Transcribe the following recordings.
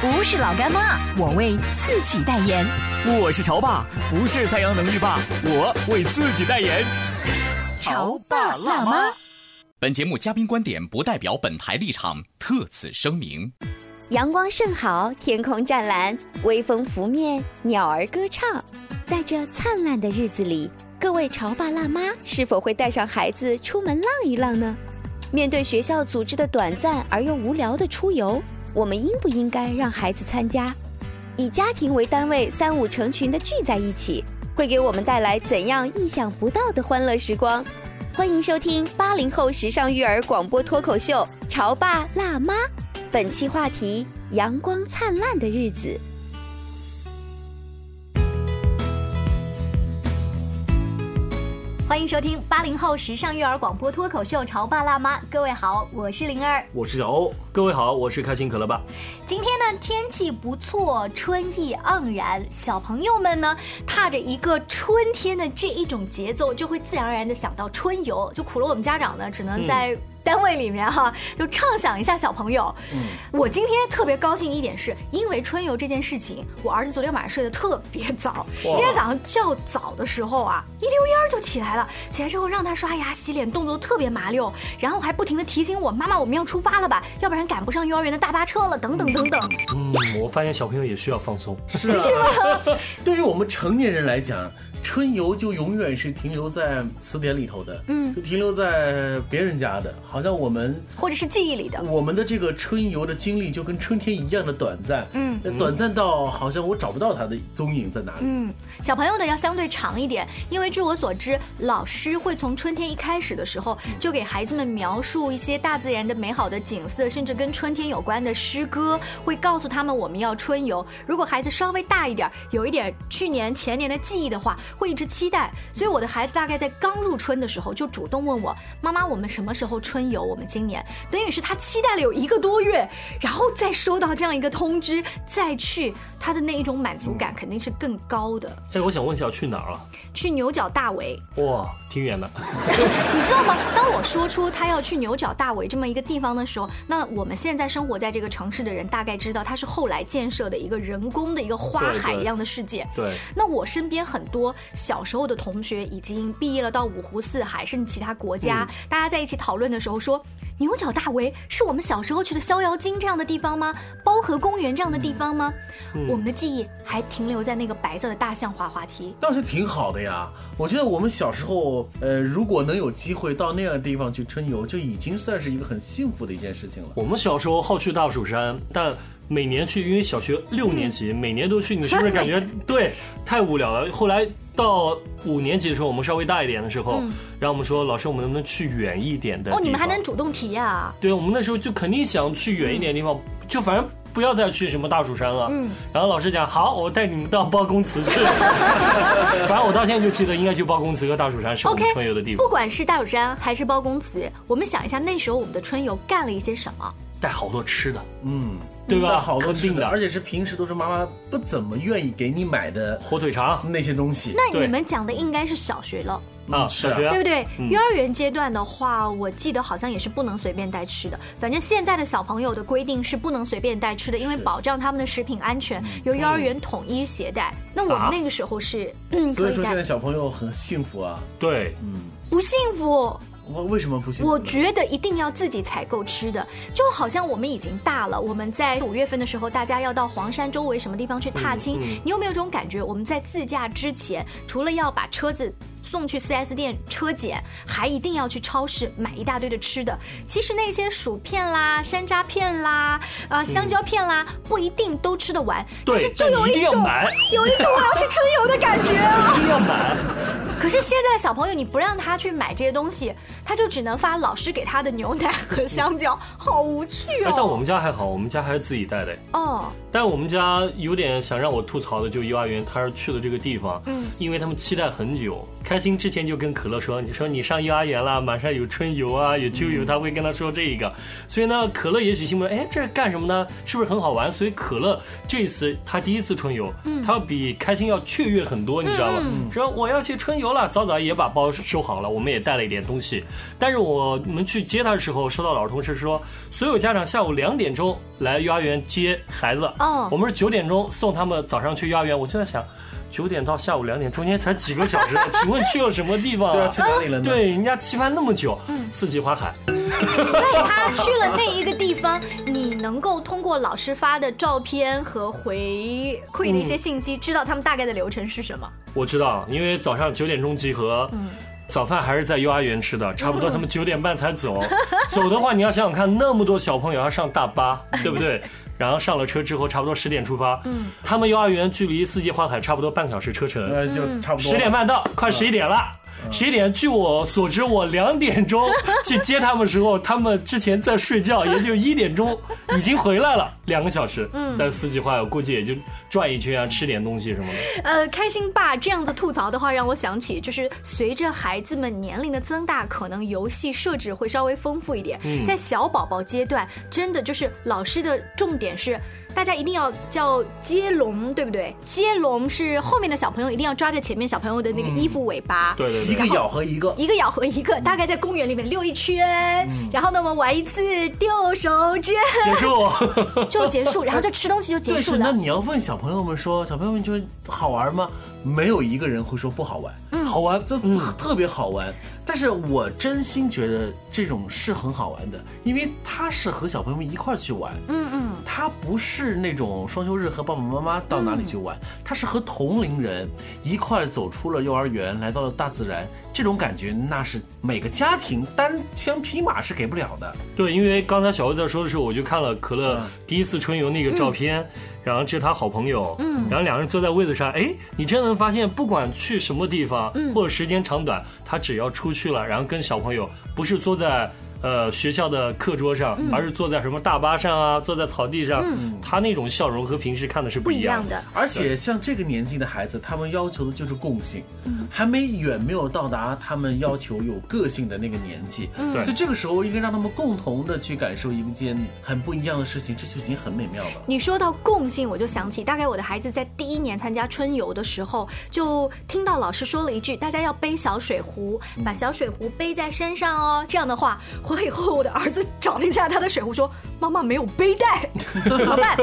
不是老干妈，我为自己代言。我是潮爸，不是太阳能浴霸，我为自己代言。潮爸辣妈。本节目嘉宾观点不代表本台立场，特此声明。阳光甚好，天空湛蓝，微风拂面，鸟儿歌唱。在这灿烂的日子里，各位潮爸辣妈是否会带上孩子出门浪一浪呢？面对学校组织的短暂而又无聊的出游，我们应不应该让孩子参加？以家庭为单位，三五成群的聚在一起，会给我们带来怎样意想不到的欢乐时光？欢迎收听八零后时尚育儿广播脱口秀《潮爸辣妈》，本期话题：阳光灿烂的日子。欢迎收听八零后时尚育儿广播脱口秀《潮爸辣妈》，各位好，我是灵儿，我是小欧，各位好，我是开心可乐爸。今天呢，天气不错，春意盎然，小朋友们呢，踏着一个春天的这一种节奏，就会自然而然的想到春游，就苦了我们家长呢，只能在。单位里面哈，就畅想一下小朋友。嗯，我今天特别高兴一点是，因为春游这件事情，我儿子昨天晚上睡得特别早。今天早上较早的时候啊，一溜烟就起来了。起来之后让他刷牙洗脸，动作特别麻溜，然后还不停的提醒我妈妈，我们要出发了吧，要不然赶不上幼儿园的大巴车了，等等等等。嗯，我发现小朋友也需要放松。是啊，对于我们成年人来讲。春游就永远是停留在词典里头的，嗯，就停留在别人家的，好像我们或者是记忆里的，我们的这个春游的经历就跟春天一样的短暂，嗯，短暂到好像我找不到它的踪影在哪里。嗯，小朋友的要相对长一点，因为据我所知，老师会从春天一开始的时候就给孩子们描述一些大自然的美好的景色，甚至跟春天有关的诗歌，会告诉他们我们要春游。如果孩子稍微大一点，有一点去年前年的记忆的话。会一直期待，所以我的孩子大概在刚入春的时候就主动问我：“妈妈，我们什么时候春游？我们今年等于是他期待了有一个多月，然后再收到这样一个通知，再去，他的那一种满足感肯定是更高的。”哎，我想问一下，去哪儿啊？去牛角大围。哇，挺远的。你知道吗？当我说出他要去牛角大围这么一个地方的时候，那我们现在生活在这个城市的人大概知道，它是后来建设的一个人工的一个花海一样的世界。对。那我身边很多。小时候的同学已经毕业了，到五湖四海甚至其他国家，大家在一起讨论的时候说，牛角大围是我们小时候去的逍遥津这样的地方吗？包河公园这样的地方吗？我们的记忆还停留在那个白色的大象滑滑梯，倒是挺好的呀。我觉得我们小时候，呃，如果能有机会到那样的地方去春游，就已经算是一个很幸福的一件事情了。我们小时候好去大蜀山，但。每年去，因为小学六年级，每年都去，你是不是感觉 对太无聊了？后来到五年级的时候，我们稍微大一点的时候，然后我们说老师，我们能不能去远一点的？哦，你们还能主动提呀？对，我们那时候就肯定想去远一点的地方，就反正不要再去什么大蜀山了。嗯，然后老师讲好，我带你们到包公祠去。反正我到现在就记得应该去包公祠和大蜀山是我们春游的地方。不管是大蜀山还是包公祠，我们想一下那时候我们的春游干了一些什么？带好多吃的，嗯。对吧？好多吃的，而且是平时都是妈妈不怎么愿意给你买的火腿肠那些东西。那你们讲的应该是小学了啊，小学对不对？幼儿园阶段的话，我记得好像也是不能随便带吃的。反正现在的小朋友的规定是不能随便带吃的，因为保障他们的食品安全，由幼儿园统一携带。那我们那个时候是，所以说现在小朋友很幸福啊。对，嗯，不幸福。我为什么不行？我觉得一定要自己采购吃的，就好像我们已经大了，我们在五月份的时候，大家要到黄山周围什么地方去踏青，你有没有这种感觉？我们在自驾之前，除了要把车子。送去 4S 店车检，还一定要去超市买一大堆的吃的。其实那些薯片啦、山楂片啦、呃香蕉片啦，不一定都吃得完。对但是就有一种买有一种我要去春游的感觉啊！一定要买。可是现在的小朋友，你不让他去买这些东西，他就只能发老师给他的牛奶和香蕉，好无趣哦。哎但我们家还好，我们家还是自己带的。哦，但我们家有点想让我吐槽的，就幼儿园他是去的这个地方，嗯因为他们期待很久。开心之前就跟可乐说：“你说你上幼儿园了，马上有春游啊，有秋游。”他会跟他说这个，所以呢，可乐也许心目中，哎，这是干什么呢？是不是很好玩？所以可乐这次他第一次春游，他要比开心要雀跃很多，你知道吗？说我要去春游了，早早也把包收好了，我们也带了一点东西。但是我们去接他的时候，收到老师通知说，所有家长下午两点钟来幼儿园接孩子。哦我们是九点钟送他们早上去幼儿园，我就在想，九点到下午两点中间才几个小时，请问去了什么地方、对啊，去哪里了呢？对，人家期盼那么久，嗯四季花海，所以他去了那一个地方，你能够通过老师发的照片和回馈的一些信息，知道他们大概的流程是什么。我知道，因为早上九点钟集合，早饭还是在幼儿园吃的，差不多他们 九点半才走。走的话，你要想想看，那么多小朋友要上大巴，对不对？然后上了车之后，差不多十点出发。嗯，他们幼儿园距离四季花海差不多半个小时车程。那，就差不多十点半到，快十一点了。十一点，据我所知，我两点钟 去接他们的时候，他们之前在睡觉，也就一点钟已经回来了，两个小时。嗯，在四季花海，我估计也就转一圈啊，吃点东西什么的。呃，开心爸这样子吐槽的话，让我想起就是随着孩子们年龄的增大，可能游戏设置会稍微丰富一点。嗯在小宝宝阶段，真的就是老师的重点是。大家一定要叫接龙，对不对？接龙是后面的小朋友一定要抓着前面小朋友的那个衣服尾巴，对对对，一个咬合一个，一个咬合一个，大概在公园里面溜一圈，然后呢，我们玩一次丢手绢结束。就结束，然后就吃东西就结束了。那。你要问小朋友们说，小朋友们觉得好玩吗？没有一个人会说不好玩，好玩，这嗯，特别好玩。但是我真心觉得这种是很好玩的，因为他是和小朋友们一块儿去玩。嗯嗯，他不是那种双休日和爸爸妈妈到哪里去玩，他是和同龄人一块儿走出了幼儿园，来到了大自然。这种感觉那是每个家庭单枪匹马是给不了的。对，因为刚才小欧在说的时候，我就看了可乐第一次春游那个照片，然后这是他好朋友，嗯，然后两个人坐在位子上，哎，你真能发现，不管去什么地方，或者时间长短，他只要出去了，然后跟小朋友不是坐在。呃，学校的课桌上，而是坐在什么大巴上啊，坐在草地上，他那种笑容和平时看的是不不一样的。样的。而且像这个年纪的孩子，他们要求的就是共性，还没远没有到达他们要求有个性的那个年纪，对所以这个时候应该让他们共同的去感受一件很不一样的事情，这就已经很美妙了。你说到共性，我就想起，大概我的孩子在第一年参加春游的时候，就听到老师说了一句：“大家要背小水壶，把小水壶背在身上哦。”这样的话，回来以后，我的儿子找了一下他的水壶，说：“妈妈没有背带，怎么办？”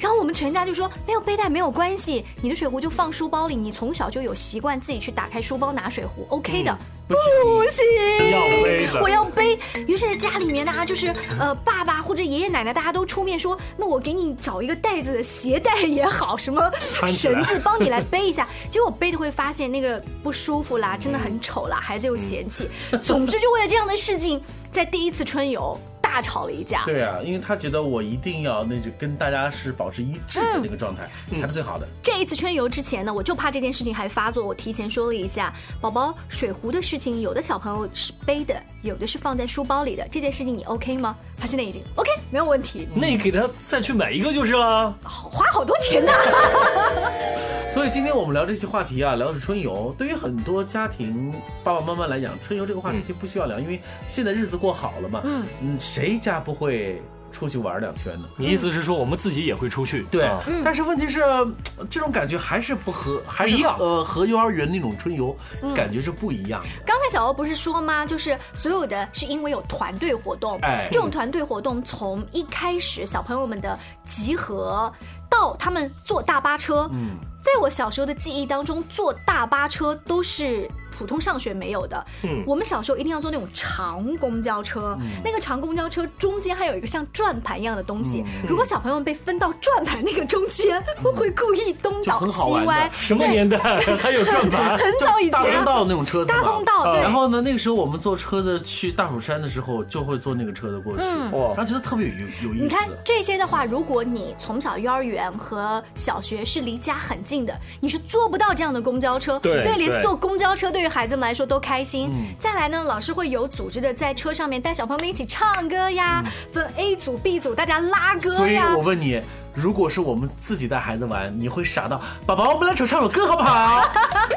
然后我们全家就说：“没有背带没有关系，你的水壶就放书包里，你从小就有习惯自己去打开书包拿水壶，OK 的。不行不行，要背的我要背。于是家里面呢，就是呃，爸爸或者爷爷奶奶，大家都出面说，那我给你找一个袋子的鞋带也好，什么绳子帮你来背一下。结果背的会发现那个不舒服啦，真的很丑啦，孩子又嫌弃。总之，就为了这样的事情，在第一次春游大吵了一架。对啊，因为他觉得我一定要那就跟大家是保持一致的那个状态，才是最好的。这一次春游之前呢，我就怕这件事情还发作，我提前说了一下，宝宝水壶的事情，有的小朋友是背的，有的是放在书包里的，这件事情你 OK 吗？他现在已经 OK，没有问题，那你给他再去买一个就是了。好花好多钱呢。所以今天我们聊这些话题啊，聊的是春游。对于很多家庭爸爸妈妈来讲，春游这个话题就不需要聊，因为现在日子过好了嘛。嗯嗯，谁家不会出去玩两圈呢？你意思是说我们自己也会出去？对啊，但是问题是，呃这种感觉还是不和，还一样呃，和幼儿园那种春游感觉是不一样的。刚才小欧不是说吗？就是所有的是因为有团队活动，哎这种团队活动从一开始小朋友们的集合到他们坐大巴车，嗯，在我小时候的记忆当中，坐大巴车都是普通上学没有的。嗯，我们小时候一定要坐那种长公交车，那个长公交车中间还有一个像转盘一样的东西。如果小朋友们被分到转盘那个中间，会故意东倒西歪。什么年代 还有转盘？很早以前，大通道那种车子。大通道，对。然后呢，那个时候我们坐车子去大蜀山的时候，就会坐那个车子过去。哇，然后觉得特别有有意思。你看这些的话，如果你从小幼儿园和小学是离家很近的，你是坐不到这样的公交车。对。所以连坐公交车对于孩子们来说都开心。再来呢，老师会有组织的在车上面带小朋友们一起唱歌呀，分 A 组、B 组，大家拉歌呀。所以我问你。如果是我们自己带孩子玩，你会傻到宝宝，我们来唱唱首歌好不好？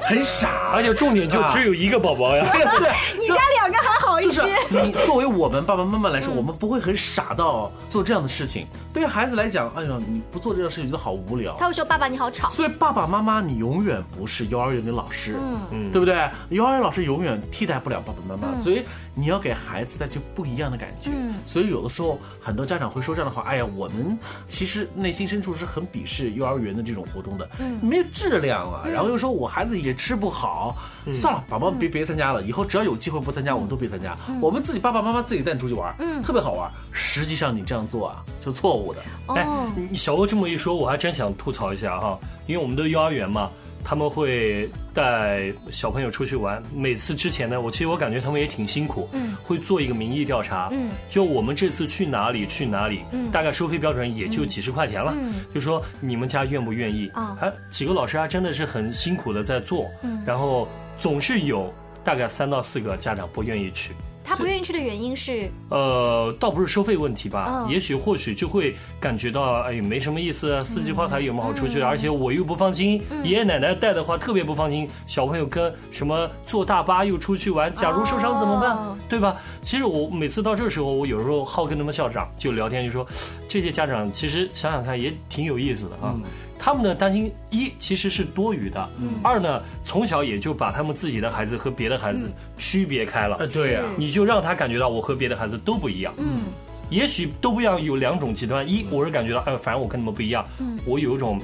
很傻，而且重点就只有一个宝宝呀。对 对，你家两个还好一些。你作为我们爸爸妈妈来说，我们不会很傻到做这样的事情。对于孩子来讲，哎呀，你不做这个事情觉得好无聊。他会说：“爸爸你好吵。”所以爸爸妈妈，你永远不是幼儿园的老师，嗯，对不对？幼儿园老师永远替代不了爸爸妈妈，所以你要给孩子带去不一样的感觉。所以有的时候，很多家长会说这样的话：“哎呀，我们其实那。”内心深处是很鄙视幼儿园的这种活动的，嗯，没有质量啊。然后又说我孩子也吃不好，算了，宝宝别别参加了。以后只要有机会不参加，我们都别参加。我们自己爸爸妈妈自己带你出去玩，嗯，特别好玩。实际上你这样做啊，就错误的。哎，你小欧这么一说，我还真想吐槽一下哈，因为我们的幼儿园嘛。他们会带小朋友出去玩，每次之前呢，我其实我感觉他们也挺辛苦，嗯，会做一个民意调查，嗯，就我们这次去哪里去哪里，嗯，大概收费标准也就几十块钱了，嗯，就说你们家愿不愿意。啊？哎，几个老师啊，真的是很辛苦的在做，嗯，然后总是有大概三到四个家长不愿意去。他不愿意去的原因是，呃，倒不是收费问题吧，也许或许就会感觉到，哎，没什么意思，四季花海有什么好出去？而且我又不放心，爷爷奶奶带的话特别不放心，小朋友跟什么坐大巴又出去玩，假如受伤怎么办？对吧？其实我每次到这时候，我有时候好跟他们校长就聊天，就说这些家长其实想想看也挺有意思的啊。他们的担心一其实是多余的，二呢从小也就把他们自己的孩子和别的孩子区别开了。对呀，你就让他感觉到我和别的孩子都不一样。嗯，也许都不一样，有两种极端：一我是感觉到，哎，反正我跟你们不一样，嗯。我有一种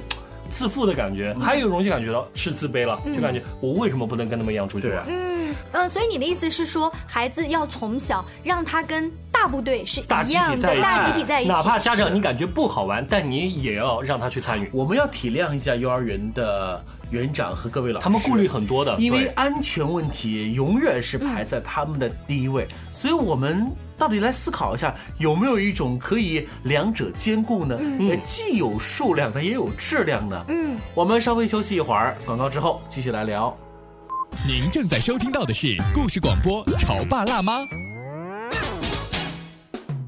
自负的感觉；还有一种就感觉到是自卑了，就感觉我为什么不能跟他们一样出去玩？嗯嗯，所以你的意思是说，孩子要从小让他跟。大部队是一样的，大集体在一起，哪怕家长你感觉不好玩，但你也要让他去参与。我们要体谅一下幼儿园的园长和各位老师，他们顾虑很多的，因为安全问题永远是排在他们的第一位。所以，我们到底来思考一下，有没有一种可以两者兼顾呢？嗯，既有数量的，也有质量的。嗯，我们稍微休息一会儿，广告之后继续来聊。您正在收听到的是故事广播《潮爸辣妈》。《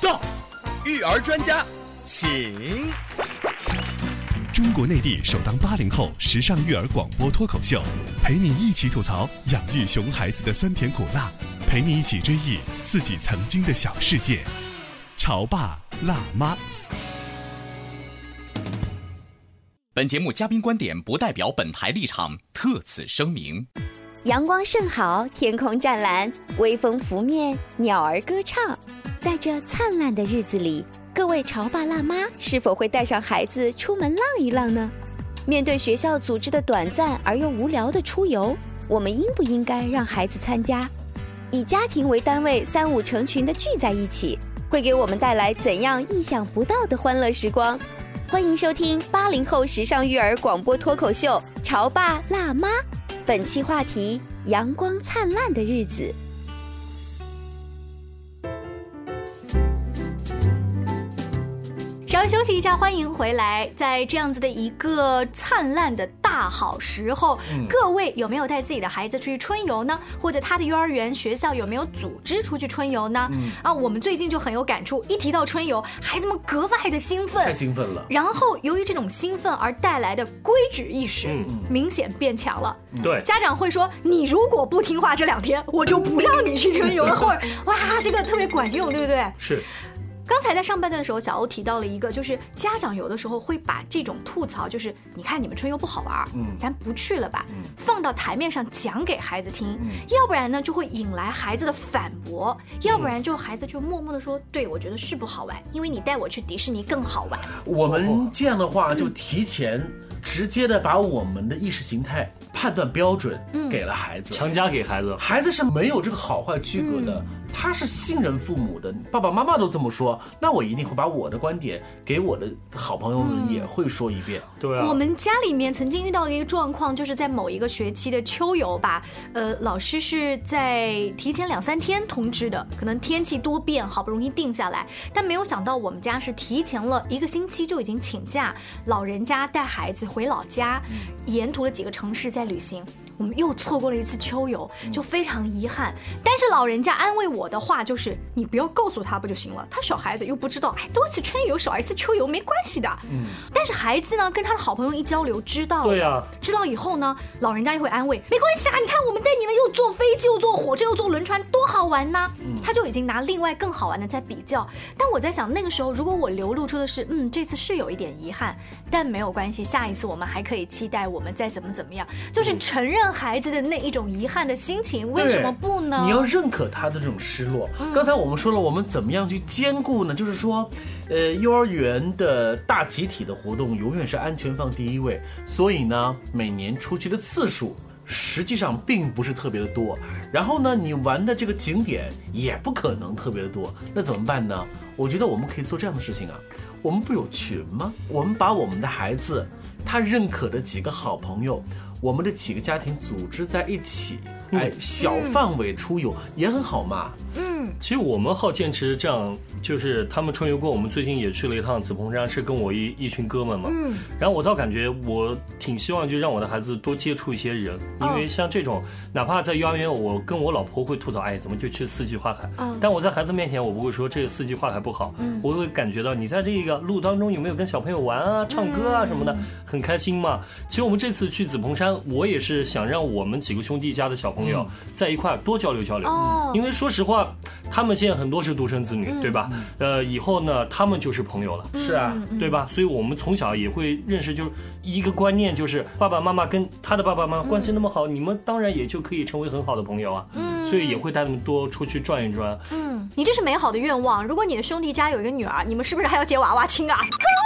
到，育儿专家，请。中国内地首档八零后时尚育儿广播脱口秀，陪你一起吐槽养育熊孩子的酸甜苦辣，陪你一起追忆自己曾经的小世界。潮爸辣妈。本节目嘉宾观点不代表本台立场，特此声明。阳光甚好，天空湛蓝，微风拂面，鸟儿歌唱。在这灿烂的日子里，各位潮爸辣妈是否会带上孩子出门浪一浪呢？面对学校组织的短暂而又无聊的出游，我们应不应该让孩子参加？以家庭为单位，三五成群的聚在一起，会给我们带来怎样意想不到的欢乐时光？欢迎收听八零后时尚育儿广播脱口秀《潮爸辣妈》，本期话题：阳光灿烂的日子。稍微休息一下，欢迎回来。在这样子的一个灿烂的大好时候。各位有没有带自己的孩子出去春游呢？或者他的幼儿园、学校有没有组织出去春游呢？啊，我们最近就很有感触，一提到春游，孩子们格外的兴奋，太兴奋了。然后由于这种兴奋而带来的规矩意识，明显变强了。对，家长会说：“你如果不听话，这两天我就不让你去春游了。”或者，哇，这个特别管用，对不对？是。刚才在上半段的时候，小欧提到了一个，就是家长有的时候会把这种吐槽，就是你看你们春游不好玩，嗯，咱不去了吧，嗯。放到台面上讲给孩子听，要不然呢就会引来孩子的反驳，要不然就孩子就默默的说，对我觉得是不好玩，因为你带我去迪士尼更好玩。我们这样的话就提前直接的把我们的意识形态判断标准给了孩子，强加给孩子，孩子是没有这个好坏区隔的。他是信任父母的，爸爸妈妈都这么说，那我一定会把我的观点给我的好朋友们也会说一遍。对啊，我们家里面曾经遇到一个状况，就是在某一个学期的秋游吧，呃，老师是在提前两三天通知的，可能天气多变，好不容易定下来，但没有想到我们家是提前了一个星期就已经请假，老人家带孩子回老家，沿途的几个城市在旅行。我们又错过了一次秋游，就非常遗憾。但是老人家安慰我的话就是：你不要告诉他不就行了？他小孩子又不知道，哎，多次春游少一次秋游没关系的。嗯。但是孩子呢，跟他的好朋友一交流，知道对呀，知道以后呢，老人家又会安慰，没关系啊，你看我们带你们又坐飞机又坐火车又坐轮船，多好玩呐。他就已经拿另外更好玩的在比较。但我在想，那个时候如果我流露出的是，嗯，这次是有一点遗憾，但没有关系，下一次我们还可以期待，我们再怎么怎么样，就是承认。孩子的那一种遗憾的心情，为什么不呢？你要认可他的这种失落。刚才我们说了，我们怎么样去兼顾呢？就是说，呃，幼儿园的大集体的活动永远是安全放第一位，所以呢，每年出去的次数实际上并不是特别的多。然后呢，你玩的这个景点也不可能特别的多。那怎么办呢？我觉得我们可以做这样的事情啊。我们不有群吗？我们把我们的孩子他认可的几个好朋友。我们的几个家庭组织在一起，哎，小范围出游也很好嘛。嗯，其实我们好坚持这样。就是他们春游过，我们最近也去了一趟紫蓬山，是跟我一一群哥们嘛。嗯。然后我倒感觉我挺希望，就让我的孩子多接触一些人，因为像这种，哪怕在幼儿园，我跟我老婆会吐槽，哎，怎么就去四季花海？嗯。但我在孩子面前，我不会说这个四季花海不好。嗯。我会感觉到你在这个路当中有没有跟小朋友玩啊、唱歌啊什么的，很开心嘛。其实我们这次去紫蓬山，我也是想让我们几个兄弟家的小朋友在一块多交流交流。哦。因为说实话，他们现在很多是独生子女，对吧？呃，以后呢，他们就是朋友了，是啊，对吧？所以我们从小也会认识，就是一个观念，就是爸爸妈妈跟他的爸爸妈妈关系那么好，你们当然也就可以成为很好的朋友啊。嗯，所以也会带他们多出去转一转。嗯，你这是美好的愿望。如果你的兄弟家有一个女儿，你们是不是还要结娃娃亲啊？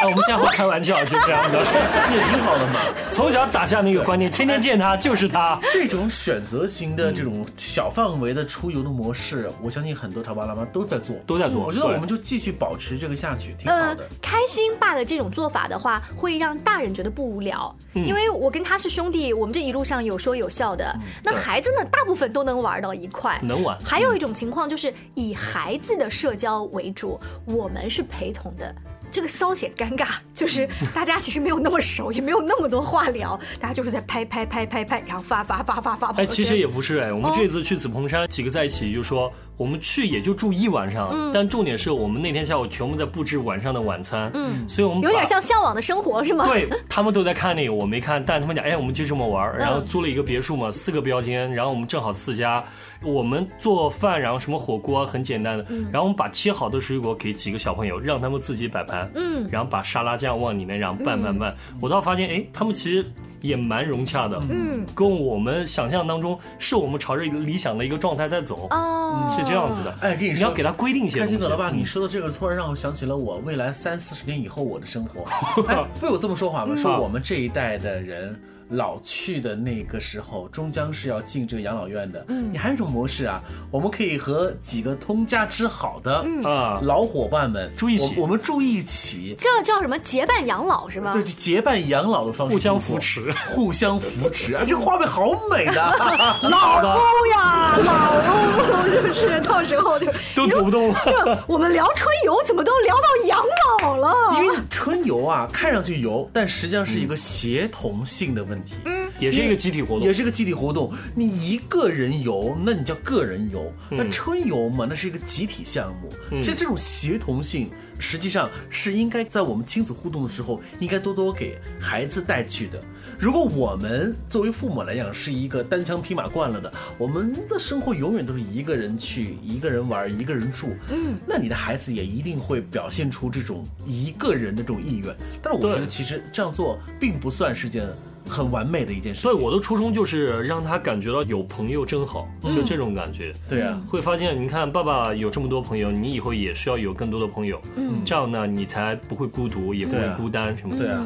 哎，我们现在会开玩笑，就这样的，也挺好的嘛。从小打下那个观念，天天见他就是他。这种选择型的这种小范围的出游的模式，我相信很多潮爸辣妈都在做，都在做。我觉得我们就继续保持这个下去，挺好的。开心爸的这种做法的话，会让大人觉得不无聊，因为我跟他是兄弟，我们这一路上有说有笑的。那孩子呢，大部分都能玩到一块，能玩。还有一种情况就是以孩子的社交为主，我们是陪同的。这个稍显尴尬，就是大家其实没有那么熟，也没有那么多话聊，大家就是在拍拍拍拍拍，然后发发发发发。哎，其实也不是哎，我们这次去紫蓬山，几个在一起就说。我们去也就住一晚上，但重点是我们那天下午全部在布置晚上的晚餐，嗯，所以我们有点像向往的生活是吗？对他们都在看那个，我没看，但他们讲，哎，我们就这么玩，然后租了一个别墅嘛，四个标间，然后我们正好四家，我们做饭，然后什么火锅很简单的，然后我们把切好的水果给几个小朋友，让他们自己摆盘，嗯，然后把沙拉酱往里面，然后拌拌拌，我倒发现，哎，他们其实。也蛮融洽的，嗯，跟我们想象当中，是我们朝着一个理想的一个状态在走，哦，是这样子的。哎，跟你说，你要给他规定一些。开心可乐爸，你说的这个突然让我想起了我未来三四十年以后我的生活。会有这么说话吗？说我们这一代的人。老去的那个时候，终将是要进这个养老院的。嗯，你还有一种模式啊，我们可以和几个通家之好的啊老伙伴们住一起，我们住一起，这叫什么结伴养老是吗？对，就结伴养老的方式，互相扶持，互相扶持啊，这个画面好美的，老夫呀，老夫。不是？到时候就都走不动了。就我们聊春游，怎么都聊到养老了？因为春游啊，看上去游，但实际上是一个协同性的问题。嗯，也是一个集体活动，也是一个集体活动。你一个人游，那你叫个人游；那春游嘛，那是一个集体项目。其实这种协同性。实际上是应该在我们亲子互动的时候，应该多多给孩子带去的。如果我们作为父母来讲是一个单枪匹马惯了的，我们的生活永远都是一个人去、一个人玩、一个人住，嗯，那你的孩子也一定会表现出这种一个人的这种意愿。但是我觉得其实这样做并不算是件。很完美的一件事。对，我的初衷就是让他感觉到有朋友真好，就这种感觉。对啊，会发现，你看爸爸有这么多朋友，你以后也需要有更多的朋友。嗯，这样呢，你才不会孤独，也不会孤单什么的。对啊，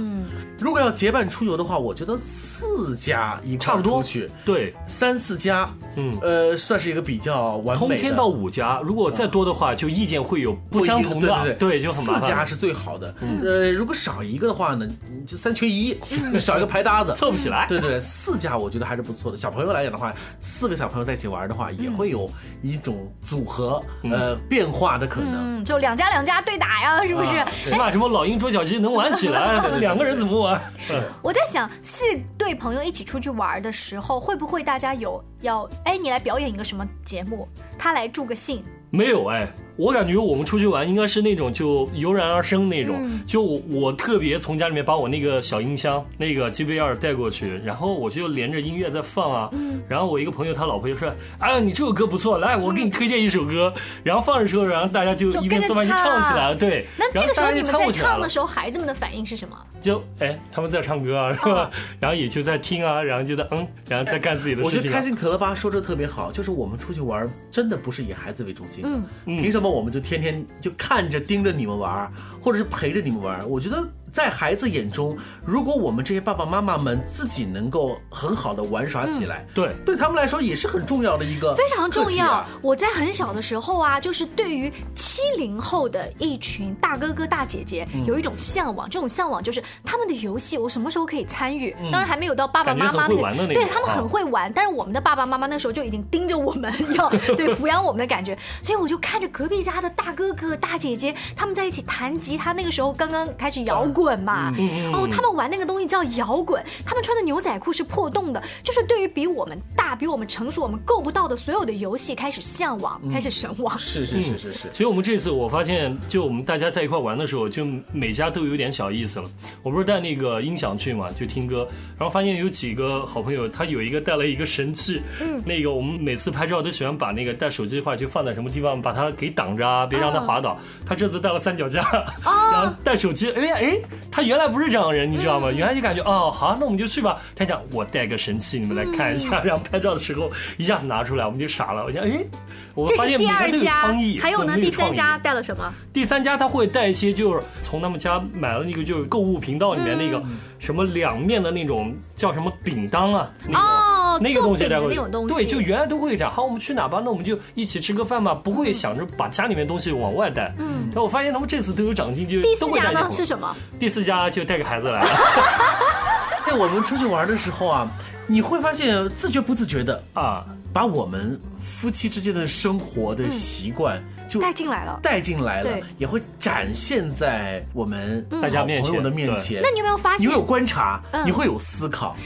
如果要结伴出游的话，我觉得四家一块出去，对，三四家，嗯，呃，算是一个比较完美。通天到五家，如果再多的话，就意见会有不相同的。对对对，就很四家是最好的。呃，如果少一个的话呢，就三缺一，少一个排搭子。凑不起来，对对，四家我觉得还是不错的。小朋友来讲的话，四个小朋友在一起玩的话，也会有一种组合呃变化的可能。嗯，就两家两家对打呀，是不是？起码什么老鹰捉小鸡能玩起来，两个人怎么玩？是。我在想，四对朋友一起出去玩的时候，会不会大家有要哎，你来表演一个什么节目，他来助个兴？没有哎。我感觉我们出去玩应该是那种就油然而生那种，就我特别从家里面把我那个小音箱那个 G B R 带过去，然后我就连着音乐在放啊，然后我一个朋友他老婆就说，哎，你这首歌不错，来我给你推荐一首歌，然后放着之后，然后大家就一边做饭就唱起来了，对。那这个时候你们在唱的时候，孩子们的反应是什么？就哎，他们在唱歌啊，是吧？然后也就在听啊，然后就在嗯，然后在干自己的事情。我觉得开心可乐吧说的特别好，就是我们出去玩真的不是以孩子为中心，嗯，凭什么我们就天天。就看着盯着你们玩，或者是陪着你们玩，我觉得。在孩子眼中，如果我们这些爸爸妈妈们自己能够很好的玩耍起来，对，对他们来说也是很重要的一个非常重要。我在很小的时候啊，就是对于七零后的一群大哥哥大姐姐有一种向往，这种向往就是他们的游戏我什么时候可以参与？当然还没有到爸爸妈妈那个，对他们很会玩，但是我们的爸爸妈妈那时候就已经盯着我们要 对抚养我们的感觉，所以我就看着隔壁家的大哥哥大姐姐他们在一起弹吉他，那个时候刚刚开始摇滚。滚嘛，哦，他们玩那个东西叫摇滚，他们穿的牛仔裤是破洞的，就是对于比我们大、比我们成熟、我们够不到的所有的游戏开始向往，开始神往。是是是是是。所以我们这次我发现，就我们大家在一块玩的时候，就每家都有点小意思了。我不是带那个音响去嘛，就听歌，然后发现有几个好朋友，他有一个带了一个神器，嗯，那个我们每次拍照都喜欢把那个带手机的话就放在什么地方，把它给挡着啊，别让它滑倒。他这次带了三脚架，然后带手机，哎哎。他原来不是这样的人，你知道吗？原来就感觉哦，好，那我们就去吧。他讲我带个神器，你们来看一下。然后拍照的时候一下子拿出来，我们就傻了。我想，哎，我发现每个都有创意。还有呢，第三家带了什么？第三家他会带一些，就是从他们家买了那个，就是购物频道里面那个什么两面的那种叫什么饼铛啊，那种那个东西带过去。对，就原来都会讲，好，我们去哪吧？那我们就一起吃个饭吧，不会想着把家里面东西往外带。嗯，但我发现他们这次都有长进，就第四家呢是什么？第四家就带个孩子来了。在 我们出去玩的时候啊，你会发现自觉不自觉的啊，把我们夫妻之间的生活的习惯。就带进来了，带进来了，也会展现在我们大家朋友的面前。那你有没有发现？你会有观察，你会有思考。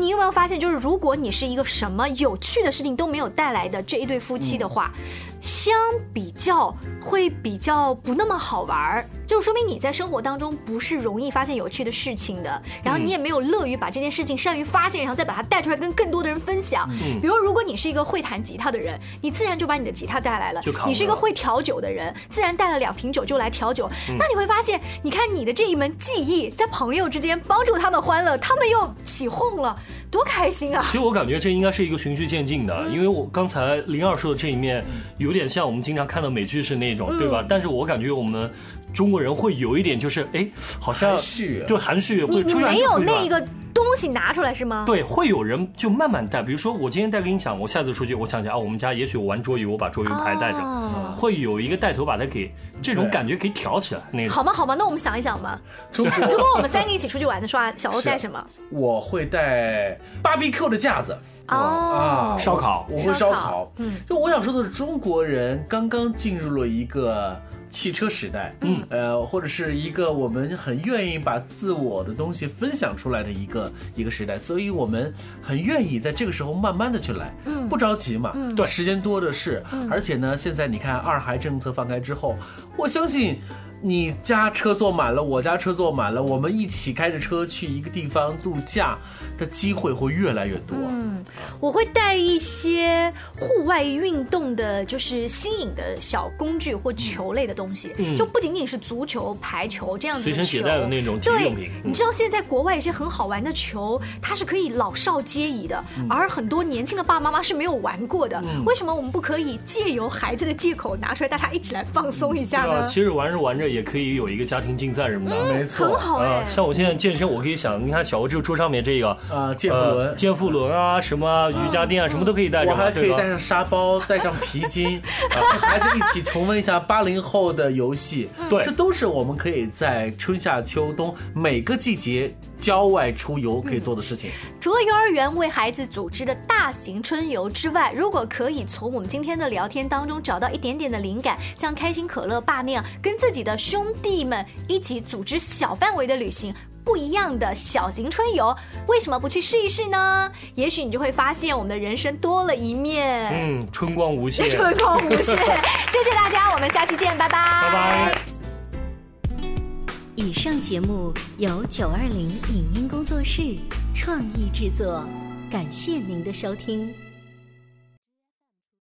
你有没有发现，就是如果你是一个什么有趣的事情都没有带来的这一对夫妻的话，相比较会比较不那么好玩儿。就说明你在生活当中不是容易发现有趣的事情的，然后你也没有乐于把这件事情善于发现，然后再把它带出来跟更多的人分享。嗯，比如如果你是一个会弹吉他的人，你自然就把你的吉他带来了。你是一个会调酒的人，自然带了两瓶酒就来调酒。那你会发现，你看你的这一门技艺，在朋友之间帮助他们欢乐，他们又起哄了，多开心啊！其实我感觉这应该是一个循序渐进的，因为我刚才灵儿说的这一面，有点像我们经常看到美剧是那种，对吧？但是我感觉我们。中国人会有一点，就是哎，好像蓄，就含蓄，会你没有那个。东西拿出来是吗？对，会有人就慢慢带。比如说我今天带个音响，我下次出去，我想起啊，我们家也许我玩桌游，我把桌游牌带着，哦会有一个带头把它给这种感觉给挑起来。那个好吗？好吗？那我们想一想吧。如果我们三个一起出去玩的时候啊，小欧带什么？我会带 BBQ 的架子。哦啊，烧烤我会烧烧烤烤。嗯，就我想说的是，中国人刚刚进入了一个汽车时代，嗯，呃，或者是一个我们很愿意把自我的东西分享出来的一个一个时代，所以我们很愿意在这个时候慢慢的去来，嗯，不着急嘛，嗯，对，时间多的是，而且呢，现在你看二孩政策放开之后，我相信。你家车坐满了，我家车坐满了，我们一起开着车去一个地方度假的机会会越来越多。嗯，我会带一些户外运动的，就是新颖的小工具或球类的东西，嗯就不仅仅是足球、排球这样子的球。随身携带的那种体育对用品，嗯你知道现在国外一些很好玩的球，它是可以老少皆宜的，而很多年轻的爸爸妈妈是没有玩过的。为什么我们不可以借由孩子的借口拿出来，大家一起来放松一下呢？其实玩着玩着也可以有一个家庭竞赛什么的。没错，很好像我现在健身，我可以想，你看小欧这个桌上面这个啊健腹轮。呃健腹轮啊，什么瑜伽垫啊，什么都可以带着还可以带上沙包，带上皮筋，啊和孩子一起重温一下八零后的游戏。对。这都是我们可以在春夏秋冬每个季节郊外出游可以做的事情。除了幼儿园为孩子组织的大型春游之外，如果可以从我们今天的聊天当中找到一点点的灵感，像开心可乐爸那样，跟自己的兄弟们一起组织小范围的旅行。不一样的小型春游，为什么不去试一试呢？也许你就会发现我们的人生多了一面，嗯，春光无限。春光无限。谢谢大家，我们下期见，拜拜，拜拜。以上节目由九二零影音工作室创意制作，感谢您的收听。